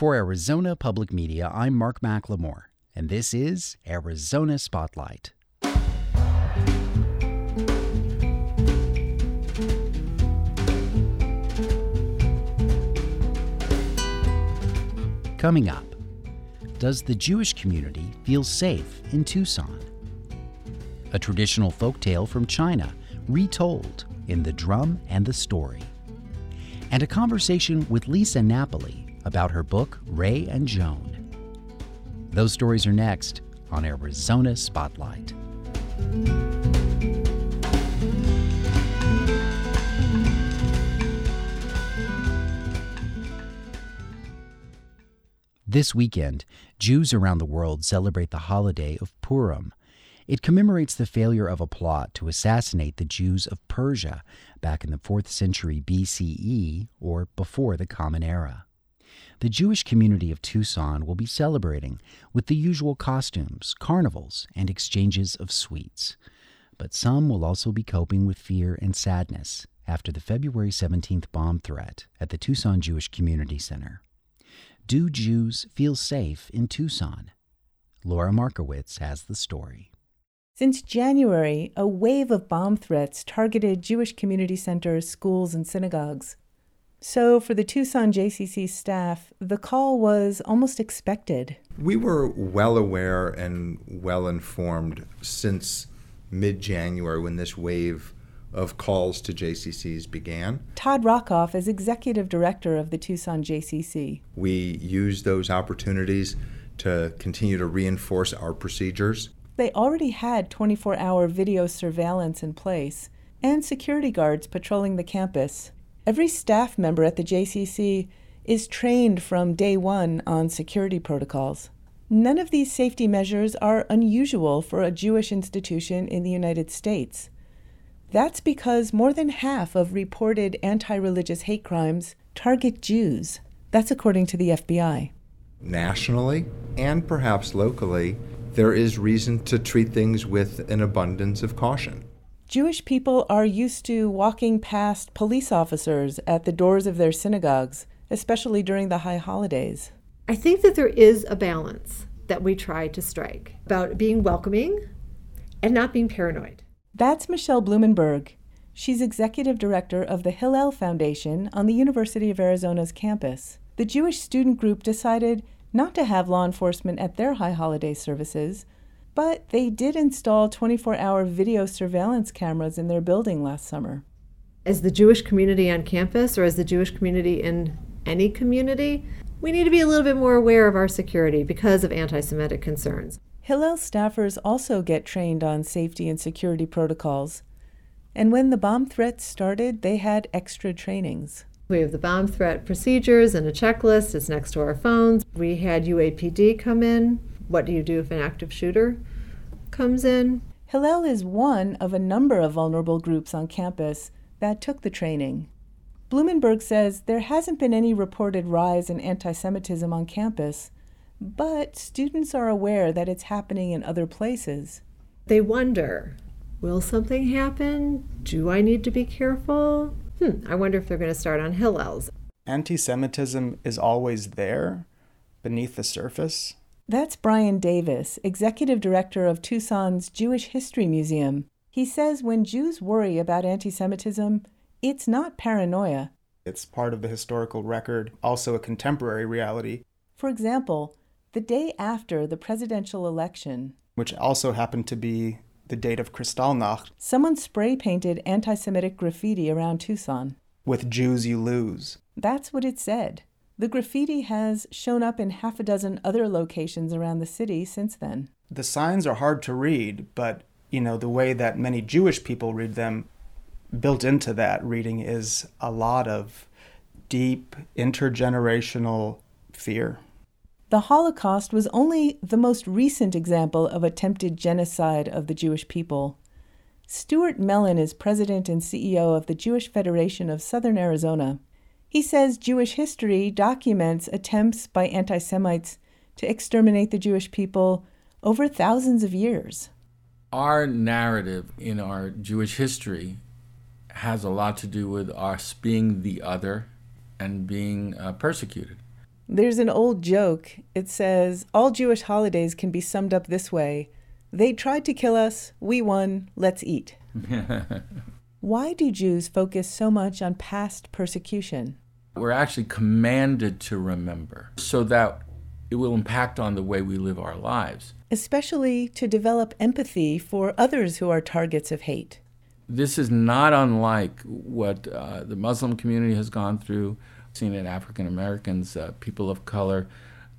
For Arizona Public Media, I'm Mark McLemore, and this is Arizona Spotlight. Coming up, does the Jewish community feel safe in Tucson? A traditional folk tale from China, retold in The Drum and the Story. And a conversation with Lisa Napoli about her book, Ray and Joan. Those stories are next on Arizona Spotlight. This weekend, Jews around the world celebrate the holiday of Purim. It commemorates the failure of a plot to assassinate the Jews of Persia back in the 4th century BCE, or before the Common Era. The Jewish community of Tucson will be celebrating with the usual costumes, carnivals, and exchanges of sweets. But some will also be coping with fear and sadness after the February 17th bomb threat at the Tucson Jewish Community Center. Do Jews feel safe in Tucson? Laura Markowitz has the story. Since January, a wave of bomb threats targeted Jewish community centers, schools, and synagogues. So, for the Tucson JCC staff, the call was almost expected. We were well aware and well informed since mid January when this wave of calls to JCCs began. Todd Rockoff is executive director of the Tucson JCC. We used those opportunities to continue to reinforce our procedures. They already had 24 hour video surveillance in place and security guards patrolling the campus. Every staff member at the JCC is trained from day one on security protocols. None of these safety measures are unusual for a Jewish institution in the United States. That's because more than half of reported anti religious hate crimes target Jews. That's according to the FBI. Nationally and perhaps locally, there is reason to treat things with an abundance of caution. Jewish people are used to walking past police officers at the doors of their synagogues, especially during the high holidays. I think that there is a balance that we try to strike about being welcoming and not being paranoid. That's Michelle Blumenberg. She's executive director of the Hillel Foundation on the University of Arizona's campus. The Jewish student group decided not to have law enforcement at their high holiday services, but they did install 24 hour video surveillance cameras in their building last summer. As the Jewish community on campus, or as the Jewish community in any community, we need to be a little bit more aware of our security because of anti Semitic concerns. Hillel staffers also get trained on safety and security protocols. And when the bomb threats started, they had extra trainings. We have the bomb threat procedures and a checklist. It's next to our phones. We had UAPD come in. What do you do if an active shooter comes in? Hillel is one of a number of vulnerable groups on campus that took the training. Blumenberg says there hasn't been any reported rise in anti Semitism on campus, but students are aware that it's happening in other places. They wonder will something happen? Do I need to be careful? Hmm, I wonder if they're going to start on Hillel's. Anti Semitism is always there, beneath the surface. That's Brian Davis, executive director of Tucson's Jewish History Museum. He says when Jews worry about anti Semitism, it's not paranoia. It's part of the historical record, also a contemporary reality. For example, the day after the presidential election, which also happened to be the date of Kristallnacht, someone spray painted anti Semitic graffiti around Tucson. With Jews you lose. That's what it said. The graffiti has shown up in half a dozen other locations around the city since then. The signs are hard to read, but you know, the way that many Jewish people read them, built into that reading is a lot of deep intergenerational fear. The Holocaust was only the most recent example of attempted genocide of the Jewish people. Stuart Mellan is president and CEO of the Jewish Federation of Southern Arizona. He says Jewish history documents attempts by anti Semites to exterminate the Jewish people over thousands of years. Our narrative in our Jewish history has a lot to do with us being the other and being uh, persecuted. There's an old joke. It says, All Jewish holidays can be summed up this way They tried to kill us, we won, let's eat. Why do Jews focus so much on past persecution? We're actually commanded to remember so that it will impact on the way we live our lives. Especially to develop empathy for others who are targets of hate. This is not unlike what uh, the Muslim community has gone through, seen it African Americans, uh, people of color,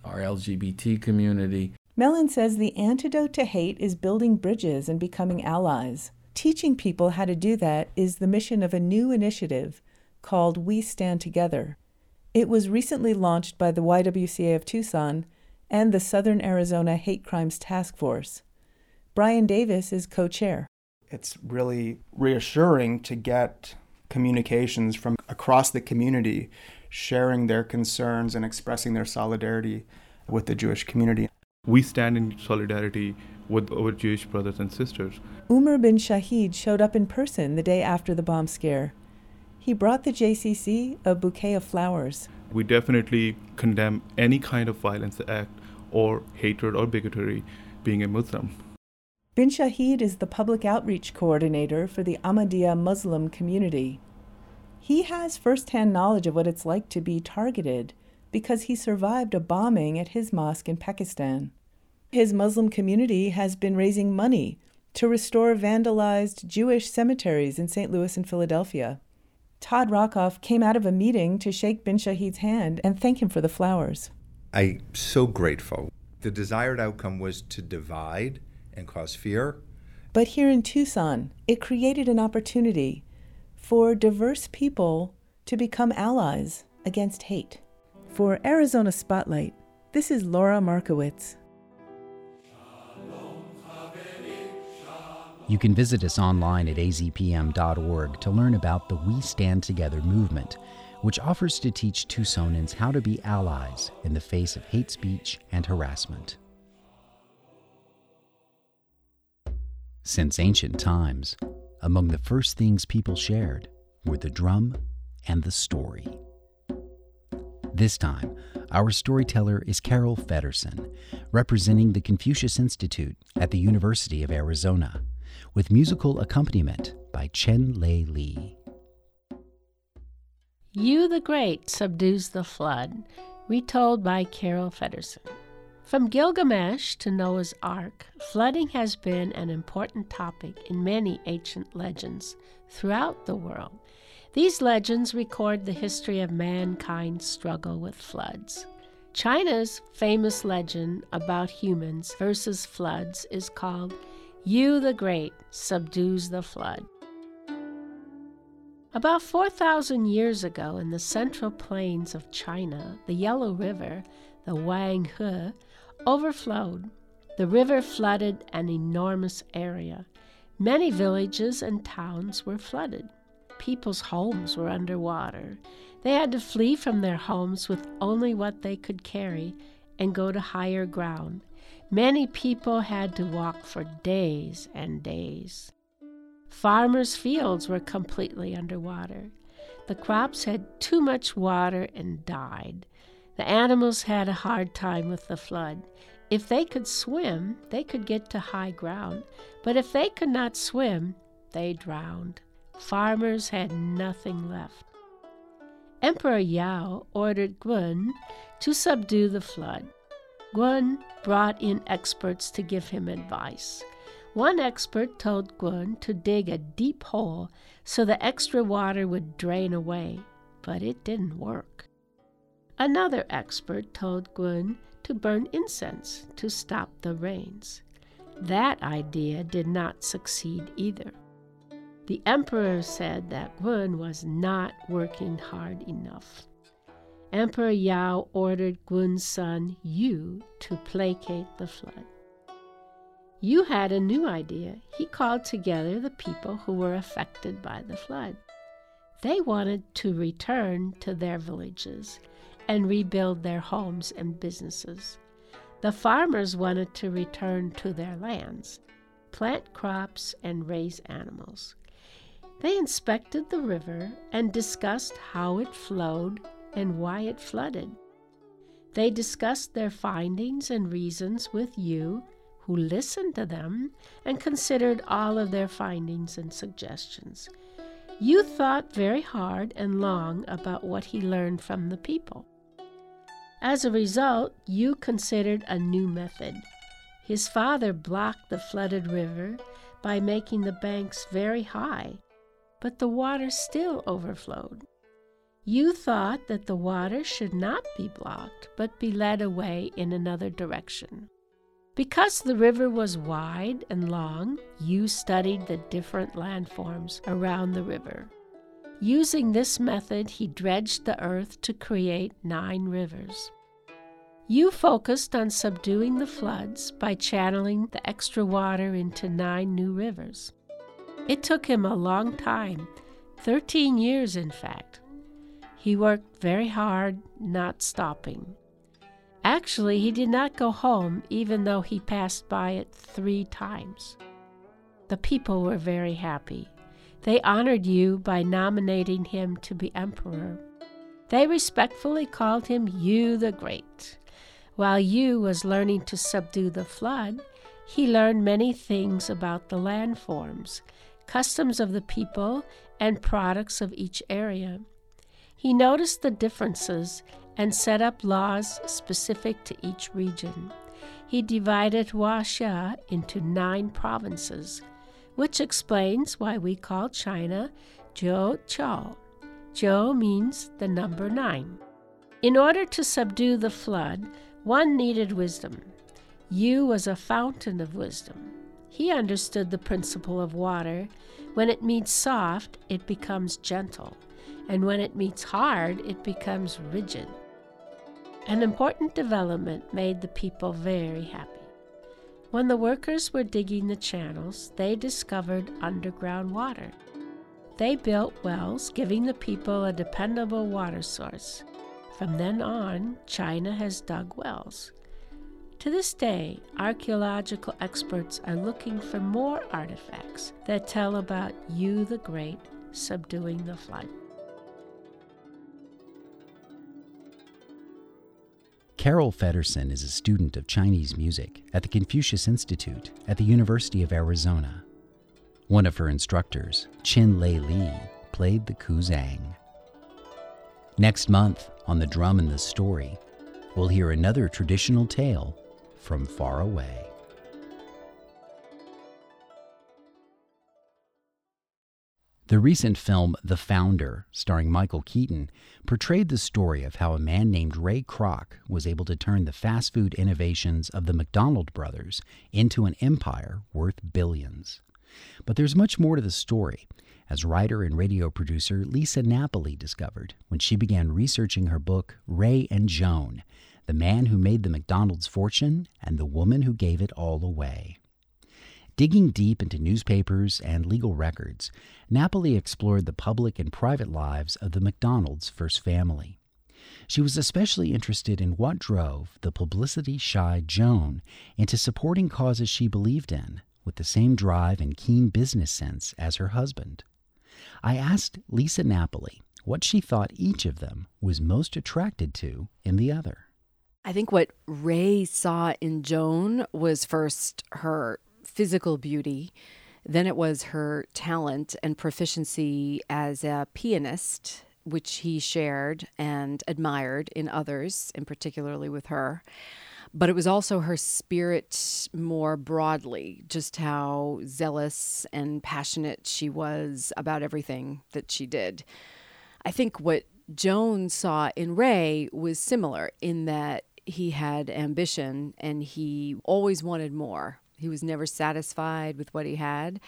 our LGBT community. Mellan says the antidote to hate is building bridges and becoming allies. Teaching people how to do that is the mission of a new initiative called We Stand Together. It was recently launched by the YWCA of Tucson and the Southern Arizona Hate Crimes Task Force. Brian Davis is co chair. It's really reassuring to get communications from across the community sharing their concerns and expressing their solidarity with the Jewish community. We stand in solidarity with our Jewish brothers and sisters. Umar bin Shahid showed up in person the day after the bomb scare. He brought the JCC a bouquet of flowers. We definitely condemn any kind of violence act or hatred or bigotry being a Muslim. Bin Shahid is the public outreach coordinator for the Ahmadiyya Muslim community. He has firsthand knowledge of what it's like to be targeted because he survived a bombing at his mosque in Pakistan. His Muslim community has been raising money to restore vandalized Jewish cemeteries in St. Louis and Philadelphia. Todd Rockoff came out of a meeting to shake Bin Shahid's hand and thank him for the flowers. I'm so grateful. The desired outcome was to divide and cause fear. But here in Tucson, it created an opportunity for diverse people to become allies against hate. For Arizona Spotlight, this is Laura Markowitz. You can visit us online at azpm.org to learn about the We Stand Together movement, which offers to teach Tucsonans how to be allies in the face of hate speech and harassment. Since ancient times, among the first things people shared were the drum and the story. This time, our storyteller is Carol Feddersen, representing the Confucius Institute at the University of Arizona with musical accompaniment by Chen Lei Li. Yu the Great subdues the flood, retold by Carol Feddersen. From Gilgamesh to Noah's Ark, flooding has been an important topic in many ancient legends throughout the world. These legends record the history of mankind's struggle with floods. China's famous legend about humans versus floods is called Yu the Great subdues the flood. About 4,000 years ago, in the central plains of China, the Yellow River, the Huanghe, overflowed. The river flooded an enormous area. Many villages and towns were flooded. People's homes were underwater. They had to flee from their homes with only what they could carry and go to higher ground. Many people had to walk for days and days. Farmers' fields were completely underwater. The crops had too much water and died. The animals had a hard time with the flood. If they could swim, they could get to high ground, but if they could not swim, they drowned. Farmers had nothing left. Emperor Yao ordered Gun to subdue the flood. Gun brought in experts to give him advice. One expert told Gun to dig a deep hole so the extra water would drain away, but it didn't work. Another expert told Gun to burn incense to stop the rains. That idea did not succeed either. The emperor said that Gun was not working hard enough. Emperor Yao ordered Gun's son Yu to placate the flood. Yu had a new idea. He called together the people who were affected by the flood. They wanted to return to their villages and rebuild their homes and businesses. The farmers wanted to return to their lands, plant crops, and raise animals. They inspected the river and discussed how it flowed and why it flooded. They discussed their findings and reasons with Yu, who listened to them and considered all of their findings and suggestions. Yu thought very hard and long about what he learned from the people. As a result, Yu considered a new method. His father blocked the flooded river by making the banks very high, but the water still overflowed. Yu thought that the water should not be blocked, but be led away in another direction. Because the river was wide and long, Yu studied the different landforms around the river. Using this method, he dredged the earth to create nine rivers. Yu focused on subduing the floods by channeling the extra water into nine new rivers. It took him a long time, 13 years in fact, he worked very hard, not stopping. Actually, he did not go home, even though he passed by it three times. The people were very happy. They honored Yu by nominating him to be emperor. They respectfully called him Yu the Great. While Yu was learning to subdue the flood, he learned many things about the landforms, customs of the people, and products of each area. He noticed the differences and set up laws specific to each region. He divided Huaxia into nine provinces, which explains why we call China Zhou Qiao. Zhou means the number nine. In order to subdue the flood, one needed wisdom. Yu was a fountain of wisdom. He understood the principle of water. When it meets soft, it becomes gentle and when it meets hard, it becomes rigid. An important development made the people very happy. When the workers were digging the channels, they discovered underground water. They built wells, giving the people a dependable water source. From then on, China has dug wells. To this day, archaeological experts are looking for more artifacts that tell about Yu the Great subduing the flood. Carol Feddersen is a student of Chinese music at the Confucius Institute at the University of Arizona. One of her instructors, Chin Lei Li, played the guzheng. Next month, on The Drum and the Story, we'll hear another traditional tale from far away. The recent film The Founder, starring Michael Keaton, portrayed the story of how a man named Ray Kroc was able to turn the fast food innovations of the McDonald brothers into an empire worth billions. But there's much more to the story, as writer and radio producer Lisa Napoli discovered when she began researching her book Ray and Joan The Man Who Made the McDonald's Fortune and the Woman Who Gave It All Away. Digging deep into newspapers and legal records, Napoli explored the public and private lives of the McDonald's first family. She was especially interested in what drove the publicity shy Joan into supporting causes she believed in with the same drive and keen business sense as her husband. I asked Lisa Napoli what she thought each of them was most attracted to in the other. I think what Ray saw in Joan was first her physical beauty. Then it was her talent and proficiency as a pianist, which he shared and admired in others, and particularly with her. But it was also her spirit more broadly, just how zealous and passionate she was about everything that she did. I think what Joan saw in Ray was similar in that he had ambition and he always wanted more. He was never satisfied with what he had.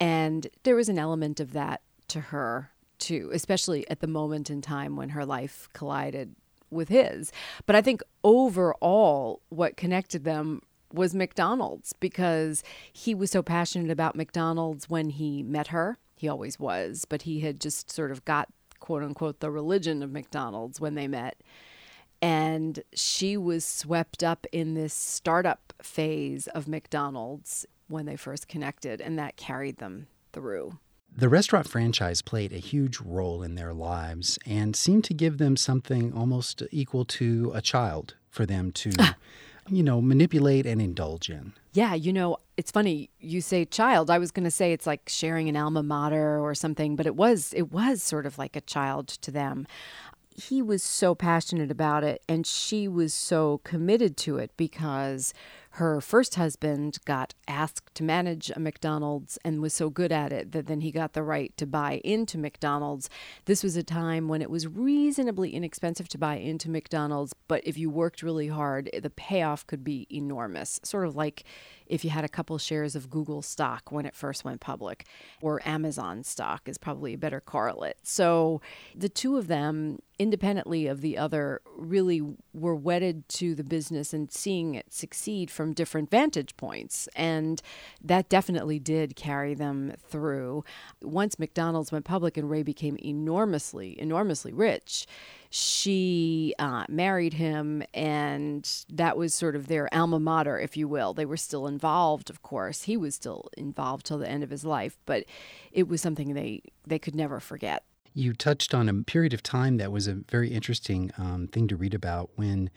And there was an element of that to her, too, especially at the moment in time when her life collided with his. But I think overall, what connected them was McDonald's because he was so passionate about McDonald's when he met her. He always was, but he had just sort of got quote unquote the religion of McDonald's when they met. And she was swept up in this startup phase of McDonald's when they first connected, and that carried them through. The restaurant franchise played a huge role in their lives and seemed to give them something almost equal to a child for them to, you know, manipulate and indulge in. Yeah, you know, it's funny you say child. I was going to say it's like sharing an alma mater or something, but it was it was sort of like a child to them. He was so passionate about it and she was so committed to it because her first husband got asked to manage a McDonald's and was so good at it that then he got the right to buy into McDonald's. This was a time when it was reasonably inexpensive to buy into McDonald's, but if you worked really hard, the payoff could be enormous. Sort of like if you had a couple shares of Google stock when it first went public, or Amazon stock is probably a better correlate. So the two of them, independently of the other, really were wedded to the business and seeing it succeed from different vantage points. And that definitely did carry them through. Once McDonald's went public and Ray became enormously, enormously rich, she uh, married him, and that was sort of their alma mater, if you will. They were still involved, of course. He was still involved till the end of his life, but it was something they, they could never forget. You touched on a period of time that was a very interesting um, thing to read about when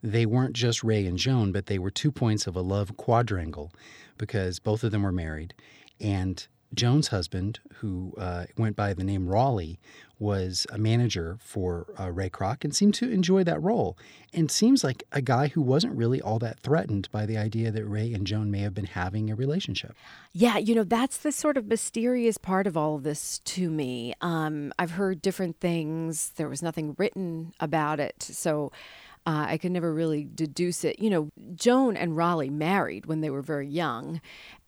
they weren't just Ray and Joan, but they were two points of a love quadrangle because both of them were married. And Joan's husband, who uh, went by the name Raleigh, was a manager for uh, Ray Kroc and seemed to enjoy that role. And seems like a guy who wasn't really all that threatened by the idea that Ray and Joan may have been having a relationship. Yeah, you know, that's the sort of mysterious part of all of this to me. Um, I've heard different things, there was nothing written about it. So, uh, I could never really deduce it. You know, Joan and Raleigh married when they were very young.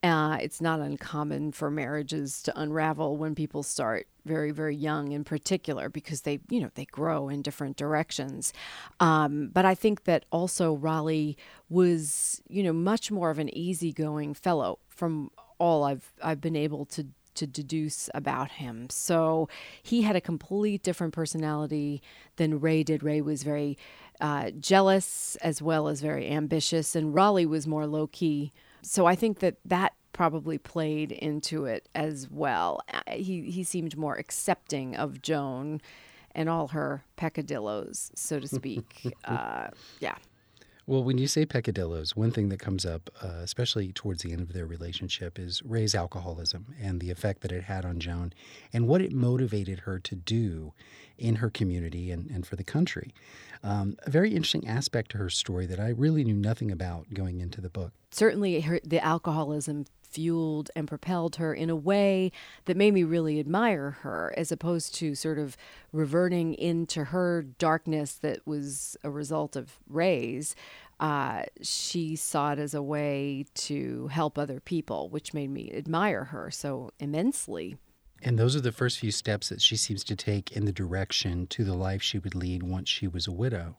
Uh, it's not uncommon for marriages to unravel when people start very, very young, in particular, because they, you know, they grow in different directions. Um, but I think that also Raleigh was, you know, much more of an easygoing fellow from all I've I've been able to to deduce about him. So he had a complete different personality than Ray did. Ray was very uh, jealous as well as very ambitious, and Raleigh was more low key. So I think that that probably played into it as well. Uh, he he seemed more accepting of Joan and all her peccadillos, so to speak. uh, yeah. Well, when you say peccadillos, one thing that comes up, uh, especially towards the end of their relationship, is Ray's alcoholism and the effect that it had on Joan and what it motivated her to do in her community and, and for the country. Um, a very interesting aspect to her story that I really knew nothing about going into the book. Certainly, her, the alcoholism fueled and propelled her in a way that made me really admire her, as opposed to sort of reverting into her darkness that was a result of Ray's. Uh, she saw it as a way to help other people, which made me admire her so immensely. And those are the first few steps that she seems to take in the direction to the life she would lead once she was a widow.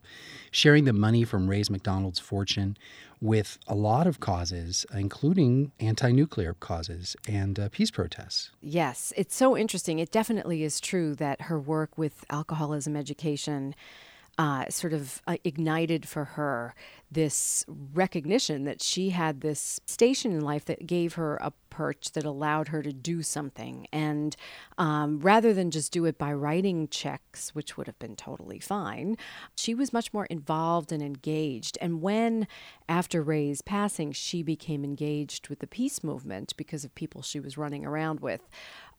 Sharing the money from Ray's McDonald's fortune with a lot of causes, including anti nuclear causes and uh, peace protests. Yes, it's so interesting. It definitely is true that her work with alcoholism education uh, sort of uh, ignited for her this recognition that she had this station in life that gave her a perch that allowed her to do something. And um, rather than just do it by writing checks, which would have been totally fine, she was much more involved and engaged. And when, after Ray's passing, she became engaged with the peace movement because of people she was running around with,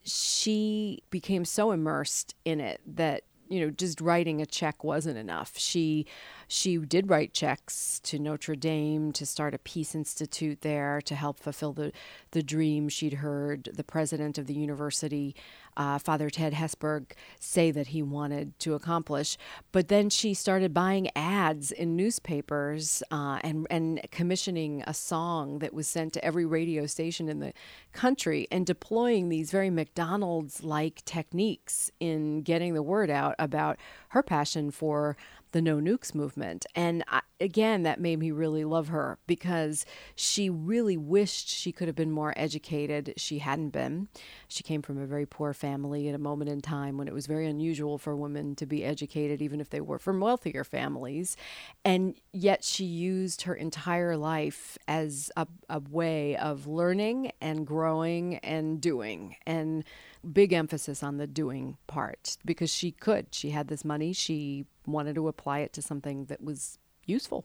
she became so immersed in it that you know just writing a check wasn't enough. She she did write checks to Notre Dame to start a peace institute there to help fulfill the the dream she'd heard the president of the university uh, Father Ted Hesburgh say that he wanted to accomplish. But then she started buying ads in newspapers uh, and and commissioning a song that was sent to every radio station in the country and deploying these very McDonald's like techniques in getting the word out about her passion for the no nukes movement. And I, again, that made me really love her because she really wished she could have been more educated. She hadn't been. She came from a very poor family at a moment in time when it was very unusual for women to be educated, even if they were from wealthier families. And yet she used her entire life as a, a way of learning and growing and doing. And big emphasis on the doing part because she could. She had this money. She wanted to apply it to something that was useful.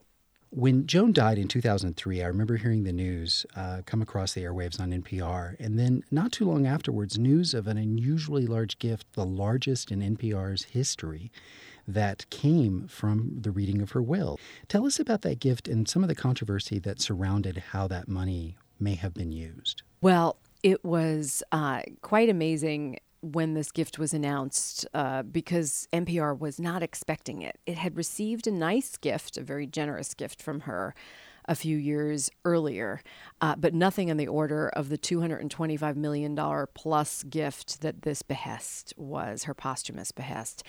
When Joan died in 2003, I remember hearing the news uh, come across the airwaves on NPR. And then, not too long afterwards, news of an unusually large gift, the largest in NPR's history, that came from the reading of her will. Tell us about that gift and some of the controversy that surrounded how that money may have been used. Well, it was uh, quite amazing when this gift was announced uh, because NPR was not expecting it. It had received a nice gift, a very generous gift from her a few years earlier, uh, but nothing on the order of the $225 million plus gift that this behest was, her posthumous behest.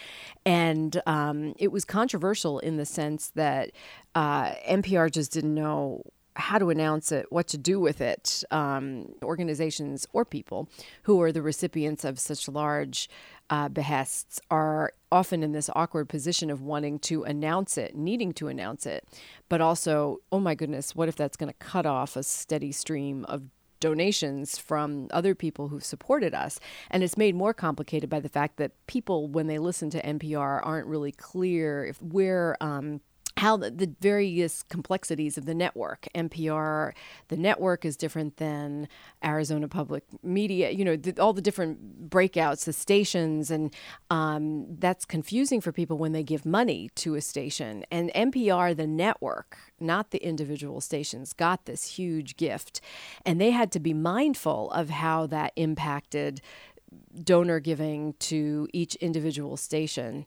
And um, it was controversial in the sense that uh, NPR just didn't know how to announce it, what to do with it. Um, organizations or people who are the recipients of such large uh, behests are often in this awkward position of wanting to announce it, needing to announce it, but also, oh my goodness, what if that's going to cut off a steady stream of donations from other people who've supported us. And it's made more complicated by the fact that people, when they listen to NPR, aren't really clear if we're um, how the, the, various complexities of the network. NPR, the network is different than Arizona Public Media, you know, the, all the different breakouts, the stations, and um, that's confusing for people when they give money to a station. And NPR, the network, not the individual stations, got this huge gift. And they had to be mindful of how that impacted donor giving to each individual station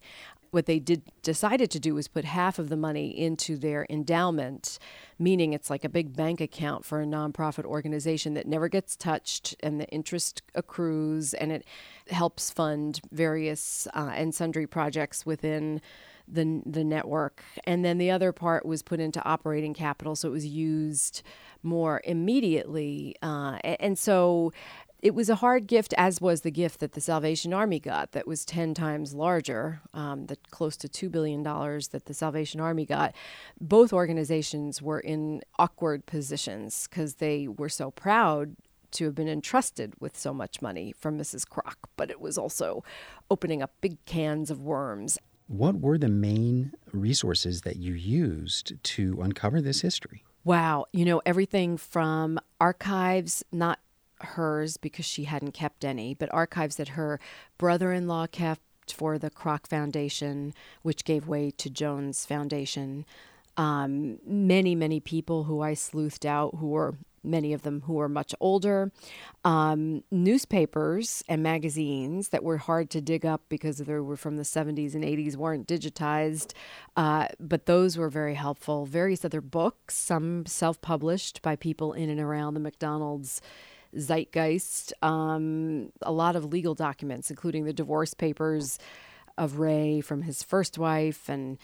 what they did decided to do was put half of the money into their endowment, meaning it's like a big bank account for a nonprofit organization that never gets touched, and the interest accrues, and it helps fund various uh, and sundry projects within the the network. And then the other part was put into operating capital, so it was used more immediately, uh, and so it was a hard gift, as was the gift that the Salvation Army got, that was 10 times larger, um, the close to $2 billion that the Salvation Army got. Both organizations were in awkward positions because they were so proud to have been entrusted with so much money from Mrs. Kroc, but it was also opening up big cans of worms. What were the main resources that you used to uncover this history? Wow, you know, everything from archives, not hers because she hadn't kept any, but archives that her brother in law kept for the Kroc Foundation, which gave way to Joan's Foundation. Um, many, many people who I sleuthed out who were many of them who were much older, um, newspapers and magazines that were hard to dig up because they were from the 70s and 80s, weren't digitized, uh, but those were very helpful. Various other books, some self published by people in and around the McDonald's zeitgeist, um, a lot of legal documents, including the divorce papers of Ray from his first wife and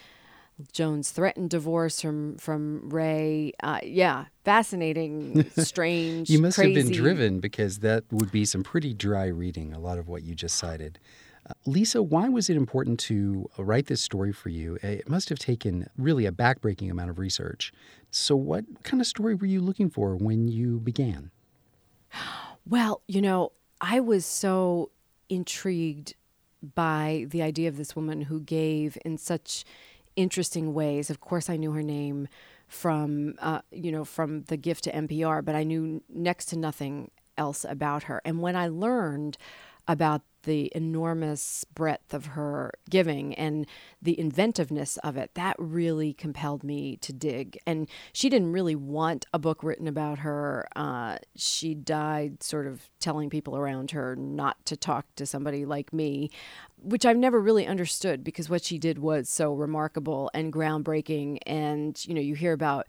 Joan's threatened divorce from from Ray. Uh, yeah, fascinating, strange. you must crazy. have been driven because that would be some pretty dry reading. A lot of what you just cited. Uh, Lisa, why was it important to write this story for you? It must have taken really a backbreaking amount of research. So, what kind of story were you looking for when you began? Well, you know, I was so intrigued by the idea of this woman who gave in such interesting ways. Of course, I knew her name from uh, you know from the gift to NPR, but I knew next to nothing else about her. And when I learned about the enormous breadth of her giving and the inventiveness of it, that really compelled me to dig. And she didn't really want a book written about her. Uh, she died sort of telling people around her not to talk to somebody like me, which I've never really understood because what she did was so remarkable and groundbreaking. And, you know, you hear about.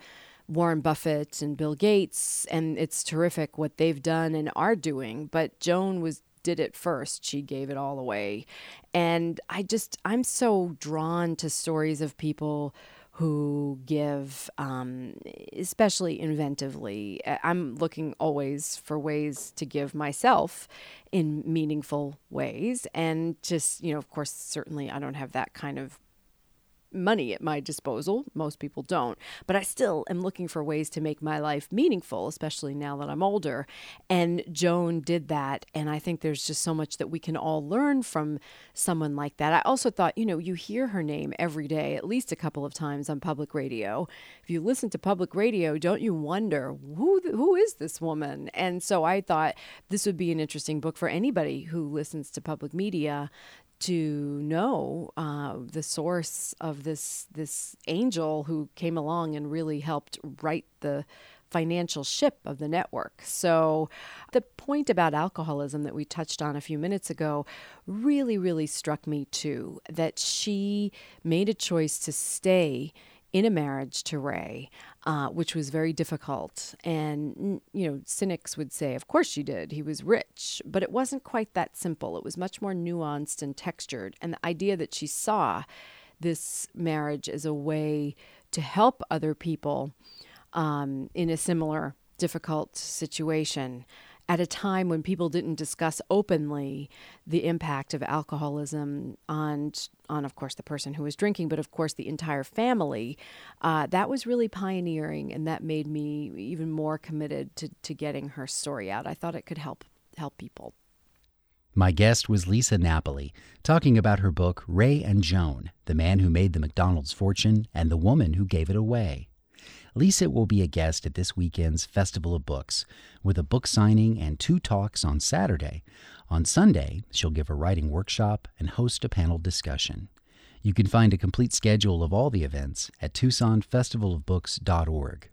Warren Buffett and Bill Gates, and it's terrific what they've done and are doing. But Joan was did it first. She gave it all away. And I just, I'm so drawn to stories of people who give, um, especially inventively. I'm looking always for ways to give myself in meaningful ways. And just, you know, of course, certainly I don't have that kind of money at my disposal. Most people don't. But I still am looking for ways to make my life meaningful, especially now that I'm older. And Joan did that. And I think there's just so much that we can all learn from someone like that. I also thought, you know, you hear her name every day, at least a couple of times on public radio. If you listen to public radio, don't you wonder who who is this woman? And so I thought this would be an interesting book for anybody who listens to public media to know uh, the source of this this angel who came along and really helped right the financial ship of the network. So the point about alcoholism that we touched on a few minutes ago really really struck me too that she made a choice to stay in a marriage to Ray, uh, which was very difficult. And, you know, cynics would say, of course she did. He was rich. But it wasn't quite that simple. It was much more nuanced and textured. And the idea that she saw this marriage as a way to help other people um, in a similar difficult situation at a time when people didn't discuss openly the impact of alcoholism on, on of course, the person who was drinking, but of course, the entire family, uh, that was really pioneering, and that made me even more committed to, to getting her story out. I thought it could help help people. My guest was Lisa Napoli, talking about her book Ray and Joan The Man Who Made the McDonald's Fortune and the Woman Who Gave It Away. Lisa will be a guest at this weekend's Festival of Books with a book signing and two talks on Saturday. On Sunday, she'll give a writing workshop and host a panel discussion. You can find a complete schedule of all the events at TucsonFestivalofBooks.org.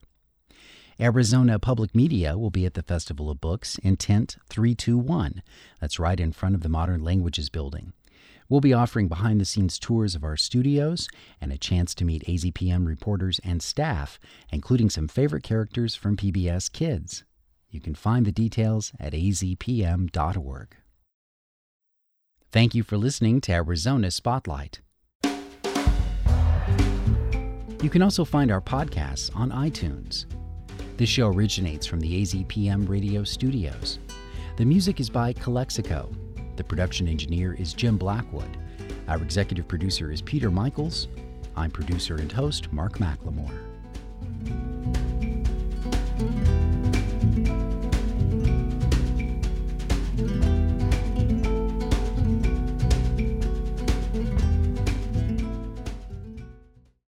Arizona Public Media will be at the Festival of Books in Tent 321. That's right in front of the Modern Languages Building. We'll be offering behind the scenes tours of our studios and a chance to meet AZPM reporters and staff, including some favorite characters from PBS Kids. You can find the details at azpm.org. Thank you for listening to Arizona Spotlight. You can also find our podcasts on iTunes. This show originates from the AZPM radio studios. The music is by Calexico the production engineer is Jim Blackwood. Our executive producer is Peter Michaels. I'm producer and host Mark McLemore.